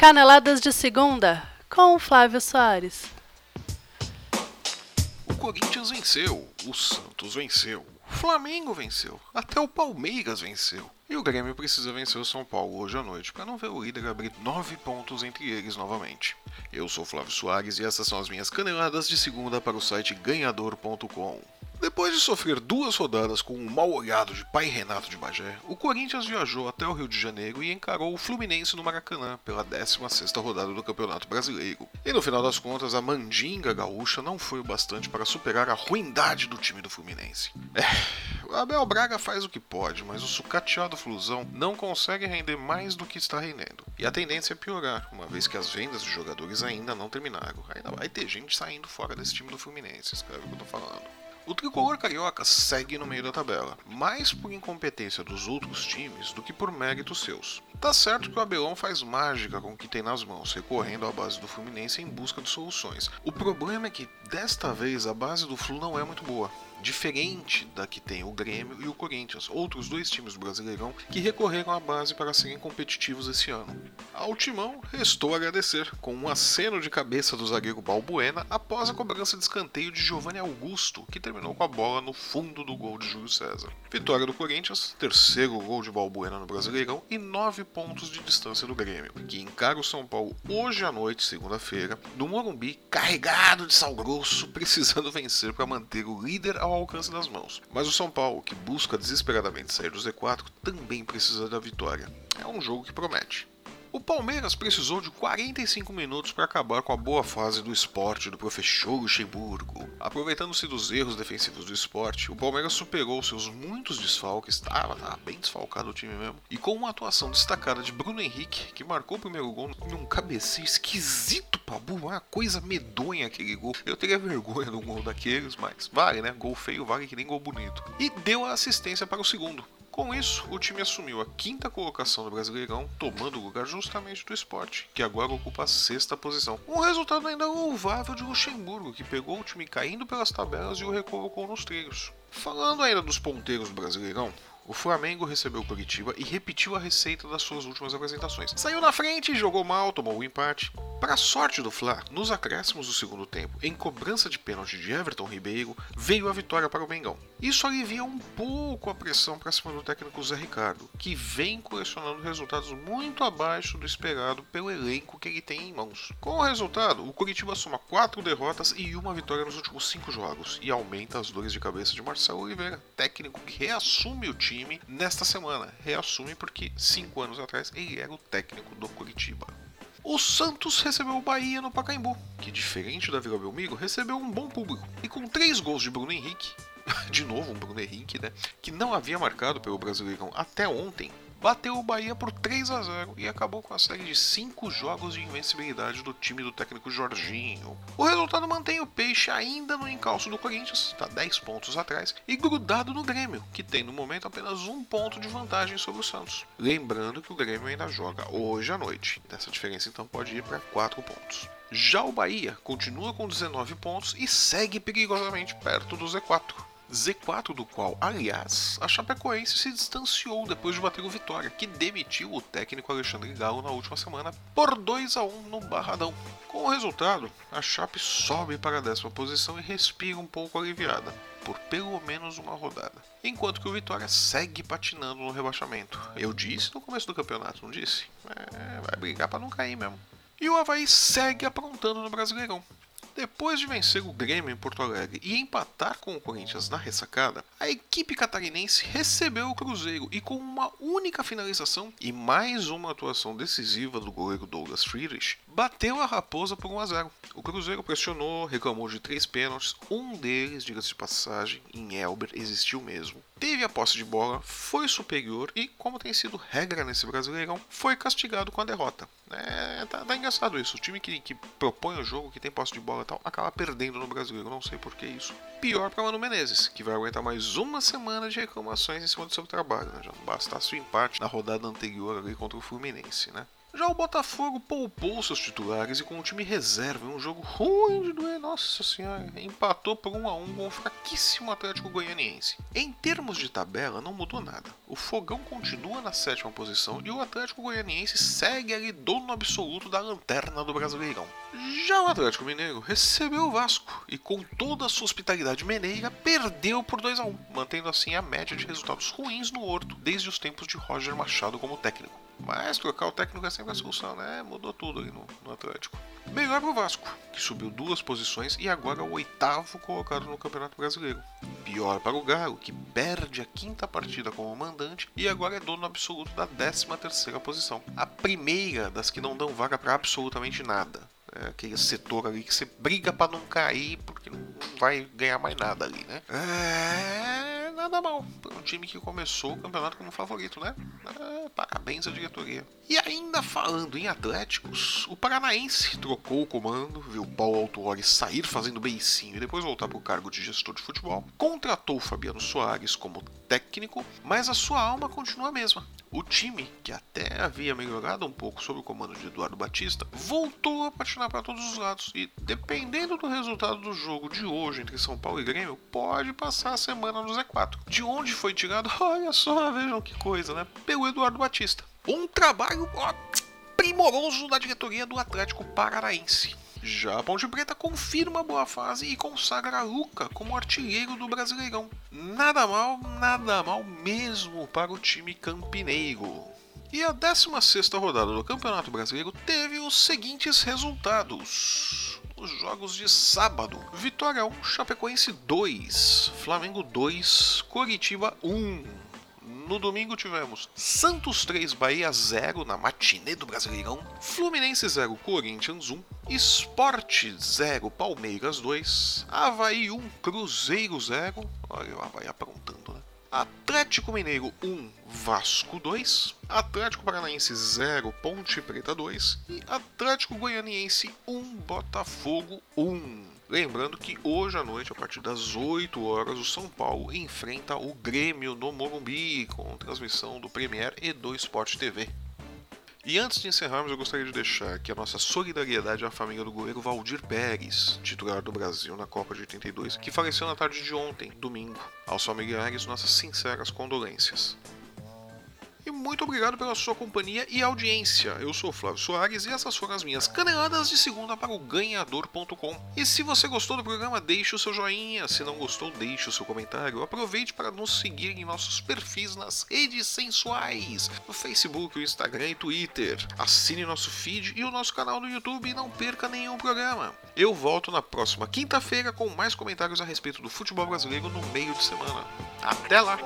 Caneladas de segunda com Flávio Soares. O Corinthians venceu, o Santos venceu, o Flamengo venceu, até o Palmeiras venceu. E o Grêmio precisa vencer o São Paulo hoje à noite para não ver o líder abrir nove pontos entre eles novamente. Eu sou Flávio Soares e essas são as minhas caneladas de segunda para o site ganhador.com. Depois de sofrer duas rodadas com um mal olhado de pai Renato de Bagé, o Corinthians viajou até o Rio de Janeiro e encarou o Fluminense no Maracanã pela 16ª rodada do Campeonato Brasileiro. E no final das contas, a mandinga gaúcha não foi o bastante para superar a ruindade do time do Fluminense. É, o Abel Braga faz o que pode, mas o sucateado Flusão não consegue render mais do que está rendendo. E a tendência é piorar, uma vez que as vendas de jogadores ainda não terminaram. Ainda vai ter gente saindo fora desse time do Fluminense, escreve o que eu tô falando. O tricolor carioca segue no meio da tabela, mais por incompetência dos outros times do que por méritos seus. Tá certo que o Abelão faz mágica com o que tem nas mãos, recorrendo à base do Fluminense em busca de soluções. O problema é que desta vez a base do Flu não é muito boa diferente da que tem o Grêmio e o Corinthians, outros dois times do Brasileirão que recorreram à base para serem competitivos esse ano. Ao Timão restou agradecer, com um aceno de cabeça do zagueiro Balbuena após a cobrança de escanteio de Giovanni Augusto, que terminou com a bola no fundo do gol de Júlio César. Vitória do Corinthians, terceiro gol de Balbuena no Brasileirão e nove pontos de distância do Grêmio, que encara o São Paulo hoje à noite, segunda-feira, no Morumbi, carregado de sal grosso, precisando vencer para manter o líder ao alcance das mãos. Mas o São Paulo, que busca desesperadamente sair do Z4, também precisa da vitória. É um jogo que promete. O Palmeiras precisou de 45 minutos para acabar com a boa fase do esporte do professor Luxemburgo. Aproveitando-se dos erros defensivos do esporte, o Palmeiras superou seus muitos desfalques, estava bem desfalcado o time mesmo, e com uma atuação destacada de Bruno Henrique, que marcou o primeiro gol num cabeceio esquisito, Pabu, uma coisa medonha aquele gol. Eu teria vergonha de um gol daqueles, mas vale, né? Gol feio vale que nem gol bonito. E deu a assistência para o segundo. Com isso, o time assumiu a quinta colocação do Brasileirão, tomando o lugar justamente do esporte, que agora ocupa a sexta posição. Um resultado ainda louvável de Luxemburgo, que pegou o time caindo pelas tabelas e o recolocou nos trilhos. Falando ainda dos ponteiros do Brasileirão, o Flamengo recebeu Curitiba e repetiu a receita das suas últimas apresentações. Saiu na frente, jogou mal, tomou o um empate. Para a sorte do Fla, nos acréscimos do segundo tempo, em cobrança de pênalti de Everton Ribeiro, veio a vitória para o Mengão. Isso alivia um pouco a pressão para cima do técnico Zé Ricardo, que vem colecionando resultados muito abaixo do esperado pelo elenco que ele tem em mãos. Com o resultado, o Curitiba soma quatro derrotas e uma vitória nos últimos cinco jogos e aumenta as dores de cabeça de Marcelo Oliveira, técnico que reassume o time time nesta semana. Reassume porque cinco anos atrás ele era o técnico do Curitiba. O Santos recebeu o Bahia no Pacaembu, que diferente da Vila Belmiro, recebeu um bom público. E com três gols de Bruno Henrique, de novo um Bruno Henrique, né, que não havia marcado pelo Brasileirão até ontem, bateu o Bahia por 3 a 0 e acabou com a série de 5 jogos de invencibilidade do time do técnico Jorginho. O resultado mantém o Peixe ainda no encalço do Corinthians, está 10 pontos atrás, e grudado no Grêmio, que tem no momento apenas um ponto de vantagem sobre o Santos. Lembrando que o Grêmio ainda joga hoje à noite, essa diferença então pode ir para 4 pontos. Já o Bahia continua com 19 pontos e segue perigosamente perto do Z4. Z4 do qual, aliás, a Chapecoense se distanciou depois de bater o Vitória, que demitiu o técnico Alexandre Galo na última semana por 2 a 1 no Barradão. Com o resultado, a Chape sobe para a décima posição e respira um pouco aliviada, por pelo menos uma rodada. Enquanto que o Vitória segue patinando no rebaixamento. Eu disse no começo do campeonato, não disse? É, vai brigar para não cair mesmo. E o Havaí segue aprontando no Brasileirão. Depois de vencer o Grêmio em Porto Alegre e empatar com o Corinthians na ressacada, a equipe catarinense recebeu o Cruzeiro e com uma única finalização e mais uma atuação decisiva do goleiro Douglas Friedrich, bateu a Raposa por 1 a 0. O Cruzeiro pressionou, reclamou de três pênaltis, um deles, diga-se de passagem, em Elber existiu mesmo. Teve a posse de bola, foi superior e, como tem sido regra nesse Brasileirão, foi castigado com a derrota. É, tá, tá engraçado isso. O time que, que propõe o jogo, que tem posse de bola e tal, acaba perdendo no Brasileiro. Não sei por que isso. Pior para Mano Menezes, que vai aguentar mais uma semana de reclamações em cima do seu trabalho. Né? Já não bastasse o empate na rodada anterior ali contra o Fluminense, né? Já o Botafogo poupou seus titulares e com o time reserva em um jogo ruim de doer, nossa senhora, empatou por 1 a 1 com o fraquíssimo Atlético Goianiense. Em termos de tabela, não mudou nada. O Fogão continua na sétima posição e o Atlético Goianiense segue ali dono absoluto da lanterna do Brasileirão. Já o Atlético Mineiro recebeu o Vasco e, com toda a sua hospitalidade mineira, perdeu por 2 a 1 mantendo assim a média de resultados ruins no Horto desde os tempos de Roger Machado como técnico. Mas trocar o técnico é sempre a solução, né? Mudou tudo ali no, no Atlético. Melhor pro Vasco, que subiu duas posições e agora é o oitavo colocado no Campeonato Brasileiro. Pior para o Galo, que perde a quinta partida como mandante e agora é dono absoluto da décima terceira posição. A primeira das que não dão vaga para absolutamente nada. É aquele setor ali que você briga para não cair porque não vai ganhar mais nada ali, né? É nada mal time que começou o campeonato como favorito, né? É, parabéns à diretoria. E ainda falando em Atléticos, o Paranaense trocou o comando, viu Paulo Autuori sair fazendo beicinho e depois voltar para o cargo de gestor de futebol, contratou Fabiano Soares como técnico, mas a sua alma continua a mesma. O time, que até havia melhorado um pouco sob o comando de Eduardo Batista, voltou a patinar para todos os lados e, dependendo do resultado do jogo de hoje entre São Paulo e Grêmio, pode passar a semana no Z4. De onde foi tirado? Olha só, vejam que coisa, né? Pelo Eduardo Batista. Um trabalho ó, primoroso da diretoria do Atlético Paranaense. Já a Ponte Preta confirma boa fase e consagra a Luca como artilheiro do Brasileirão. Nada mal, nada mal mesmo para o time campineiro. E a 16 rodada do Campeonato Brasileiro teve os seguintes resultados. Os jogos de sábado: Vitória 1, Chapecoense 2, Flamengo 2, Coritiba 1. No domingo tivemos Santos 3, Bahia 0 na matinê do Brasileirão, Fluminense 0, Corinthians 1, Esporte 0, Palmeiras 2, Havaí 1, Cruzeiro 0, olha o Havaí aprontando, né? Atlético Mineiro 1, Vasco 2, Atlético Paranaense 0, Ponte Preta 2 e Atlético Goianiense 1, Botafogo 1. Lembrando que hoje à noite, a partir das 8 horas, o São Paulo enfrenta o Grêmio no Morumbi, com transmissão do Premier e do Sport TV. E antes de encerrarmos, eu gostaria de deixar aqui a nossa solidariedade à família do goleiro Valdir Pérez, titular do Brasil na Copa de 82, que faleceu na tarde de ontem, domingo. Aos familiares, nossas sinceras condolências e muito obrigado pela sua companhia e audiência. Eu sou Flávio Soares e essas foram as minhas caneladas de segunda para o ganhador.com. E se você gostou do programa, deixe o seu joinha. Se não gostou, deixe o seu comentário. Aproveite para nos seguir em nossos perfis nas redes sensuais, no Facebook, o Instagram e Twitter. Assine nosso feed e o nosso canal no YouTube e não perca nenhum programa. Eu volto na próxima quinta-feira com mais comentários a respeito do futebol brasileiro no meio de semana. Até lá!